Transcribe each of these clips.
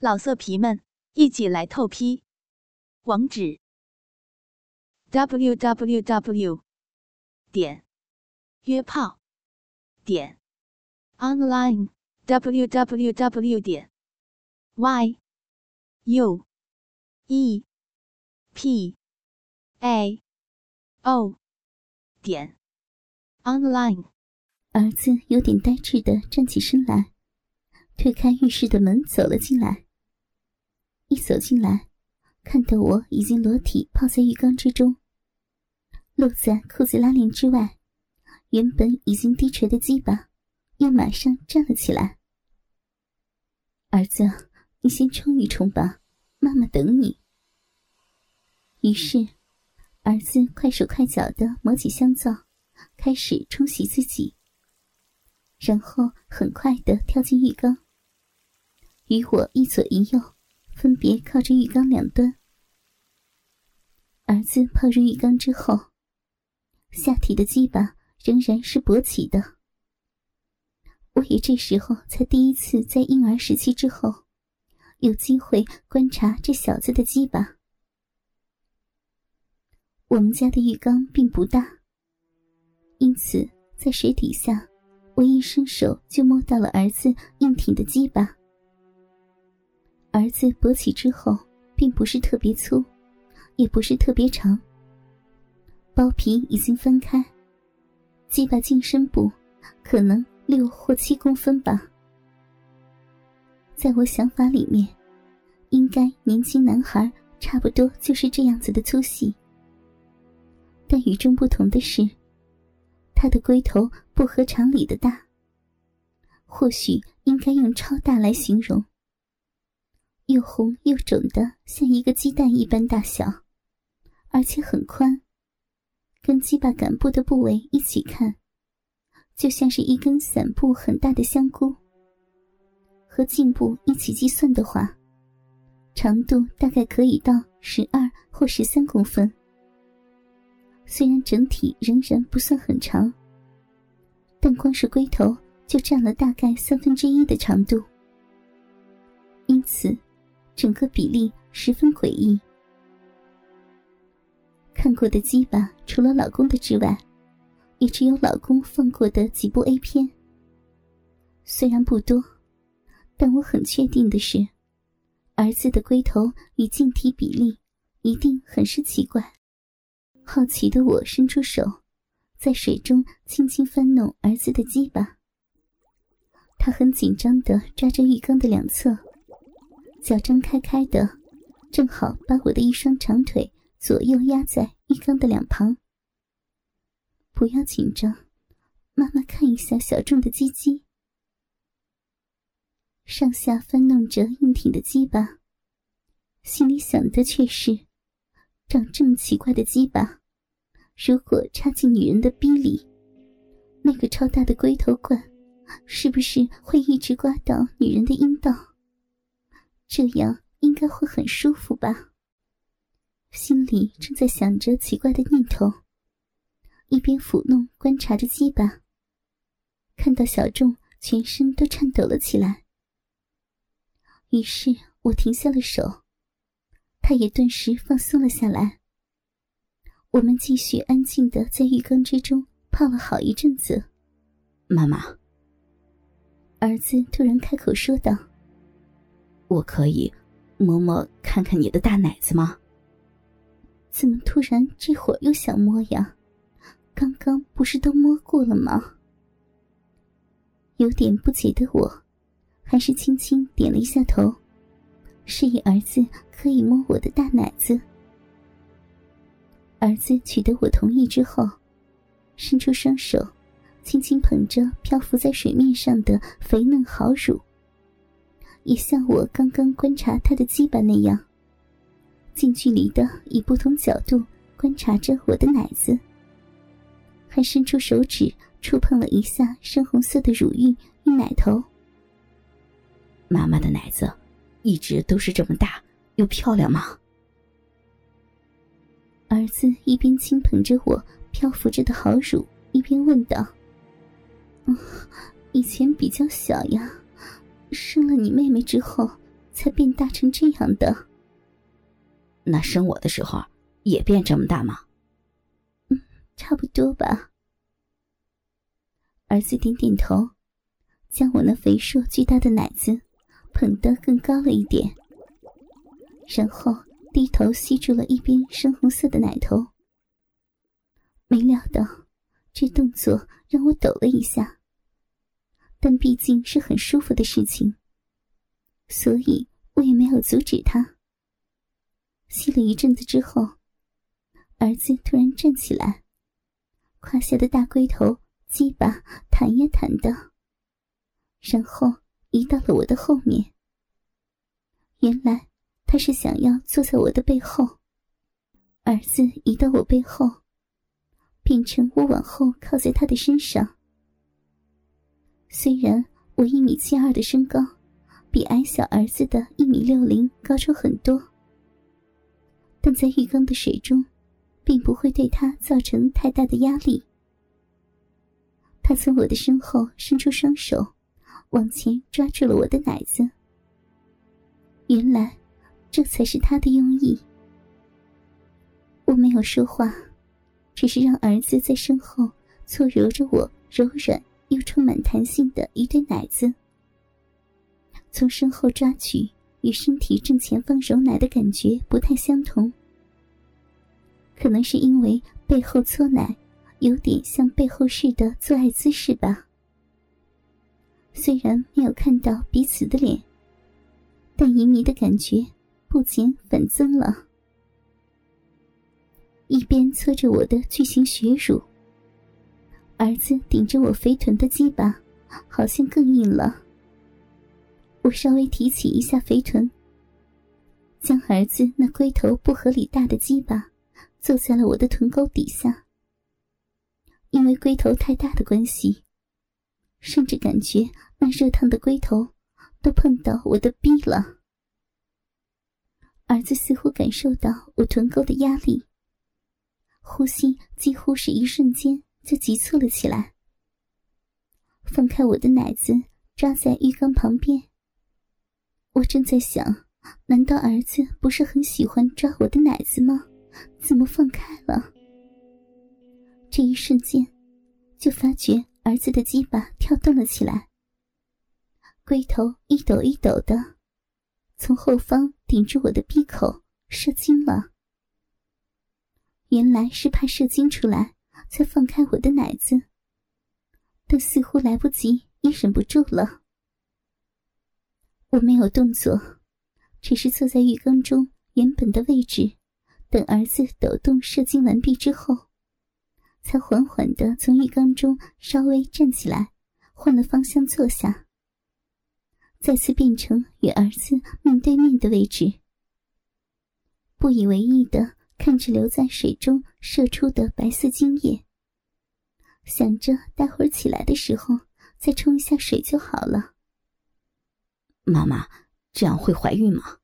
老色皮们，一起来透批！网址：w w w 点约炮点 online w w w 点 y u e p a o 点 online。儿子有点呆滞的站起身来，推开浴室的门，走了进来。一走进来，看到我已经裸体泡在浴缸之中，露在裤子拉链之外，原本已经低垂的鸡巴又马上站了起来。儿子，你先冲一冲吧，妈妈等你。于是，儿子快手快脚的抹起香皂，开始冲洗自己，然后很快的跳进浴缸，与我一左一右。分别靠着浴缸两端，儿子泡入浴缸之后，下体的鸡巴仍然是勃起的。我也这时候才第一次在婴儿时期之后，有机会观察这小子的鸡巴。我们家的浴缸并不大，因此在水底下，我一伸手就摸到了儿子硬挺的鸡巴。儿子勃起之后，并不是特别粗，也不是特别长。包皮已经分开，鸡巴近深部可能六或七公分吧。在我想法里面，应该年轻男孩差不多就是这样子的粗细。但与众不同的是，他的龟头不合常理的大，或许应该用超大来形容。又红又肿的，像一个鸡蛋一般大小，而且很宽。跟鸡巴杆部的部位一起看，就像是一根散布很大的香菇。和颈部一起计算的话，长度大概可以到十二或十三公分。虽然整体仍然不算很长，但光是龟头就占了大概三分之一的长度，因此。整个比例十分诡异。看过的鸡巴，除了老公的之外，也只有老公放过的几部 A 片。虽然不多，但我很确定的是，儿子的龟头与净体比例一定很是奇怪。好奇的我伸出手，在水中轻轻翻弄儿子的鸡巴。他很紧张的抓着浴缸的两侧。脚张开开的，正好把我的一双长腿左右压在浴缸的两旁。不要紧张，妈妈看一下小众的鸡鸡。上下翻弄着硬挺的鸡巴，心里想的却是：长这么奇怪的鸡巴，如果插进女人的逼里，那个超大的龟头管，是不是会一直刮到女人的阴道？这样应该会很舒服吧？心里正在想着奇怪的念头，一边抚弄观察着鸡巴。看到小众全身都颤抖了起来，于是我停下了手，他也顿时放松了下来。我们继续安静的在浴缸之中泡了好一阵子。妈妈，儿子突然开口说道。我可以摸摸看看你的大奶子吗？怎么突然这会儿又想摸呀？刚刚不是都摸过了吗？有点不解的我，还是轻轻点了一下头，示意儿子可以摸我的大奶子。儿子取得我同意之后，伸出双手，轻轻捧着漂浮在水面上的肥嫩好乳。也像我刚刚观察他的鸡巴那样，近距离的以不同角度观察着我的奶子，还伸出手指触碰了一下深红色的乳晕与奶头。妈妈的奶子一直都是这么大又漂亮吗？儿子一边轻捧着我漂浮着的好乳，一边问道：“嗯，以前比较小呀。”生了你妹妹之后，才变大成这样的。那生我的时候也变这么大吗？嗯，差不多吧。儿子点点头，将我那肥硕巨大的奶子捧得更高了一点，然后低头吸住了一边深红色的奶头。没料到，这动作让我抖了一下，但毕竟是很舒服的事情，所以我也没有阻止他。吸了一阵子之后，儿子突然站起来，胯下的大龟头。鸡巴弹呀弹的，然后移到了我的后面。原来他是想要坐在我的背后。儿子移到我背后，变成我往后靠在他的身上。虽然我一米七二的身高，比矮小儿子的一米六零高出很多，但在浴缸的水中，并不会对他造成太大的压力。他从我的身后伸出双手，往前抓住了我的奶子。原来，这才是他的用意。我没有说话，只是让儿子在身后搓揉着我柔软又充满弹性的一对奶子。从身后抓取与身体正前方揉奶的感觉不太相同，可能是因为背后搓奶。有点像背后式的做爱姿势吧。虽然没有看到彼此的脸，但淫迷的感觉不减反增了。一边搓着我的巨型血乳，儿子顶着我肥臀的鸡巴，好像更硬了。我稍微提起一下肥臀，将儿子那龟头不合理大的鸡巴坐在了我的臀沟底下。因为龟头太大的关系，甚至感觉那热烫的龟头都碰到我的逼了。儿子似乎感受到我臀沟的压力，呼吸几乎是一瞬间就急促了起来。放开我的奶子，抓在浴缸旁边。我正在想，难道儿子不是很喜欢抓我的奶子吗？怎么放开了？这一瞬间，就发觉儿子的鸡巴跳动了起来，龟头一抖一抖的，从后方顶住我的闭口射精了。原来是怕射精出来，才放开我的奶子，但似乎来不及，也忍不住了。我没有动作，只是坐在浴缸中原本的位置，等儿子抖动射精完毕之后。才缓缓的从浴缸中稍微站起来，换了方向坐下，再次变成与儿子面对面的位置，不以为意的看着留在水中射出的白色精液，想着待会儿起来的时候再冲一下水就好了。妈妈，这样会怀孕吗？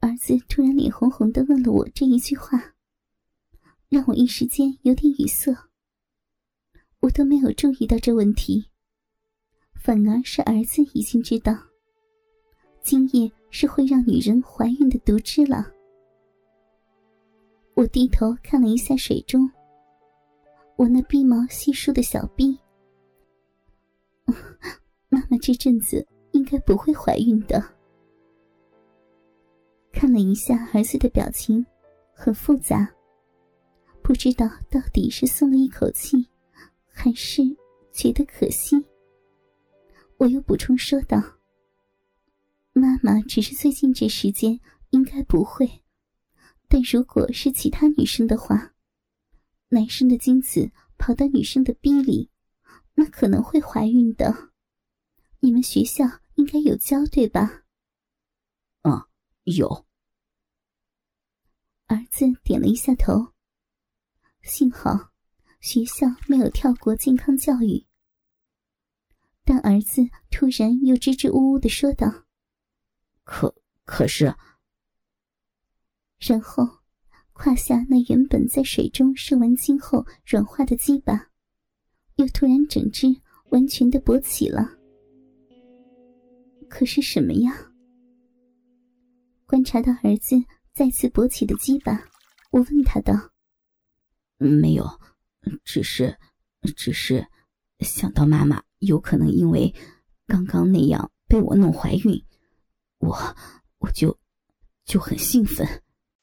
儿子突然脸红红的问了我这一句话。让我一时间有点语塞，我都没有注意到这问题，反而是儿子已经知道，精液是会让女人怀孕的毒汁了。我低头看了一下水中，我那逼毛稀疏的小臂，妈妈这阵子应该不会怀孕的。看了一下儿子的表情，很复杂。不知道到底是松了一口气，还是觉得可惜。我又补充说道：“妈妈只是最近这时间应该不会，但如果是其他女生的话，男生的精子跑到女生的逼里，那可能会怀孕的。你们学校应该有教对吧？”“啊，有。”儿子点了一下头。幸好学校没有跳过健康教育，但儿子突然又支支吾吾的说道：“可可是……”然后胯下那原本在水中射完精后软化的鸡巴，又突然整只完全的勃起了。可是什么呀？观察到儿子再次勃起的鸡巴，我问他道：“没有，只是，只是想到妈妈有可能因为刚刚那样被我弄怀孕，我我就就很兴奋。”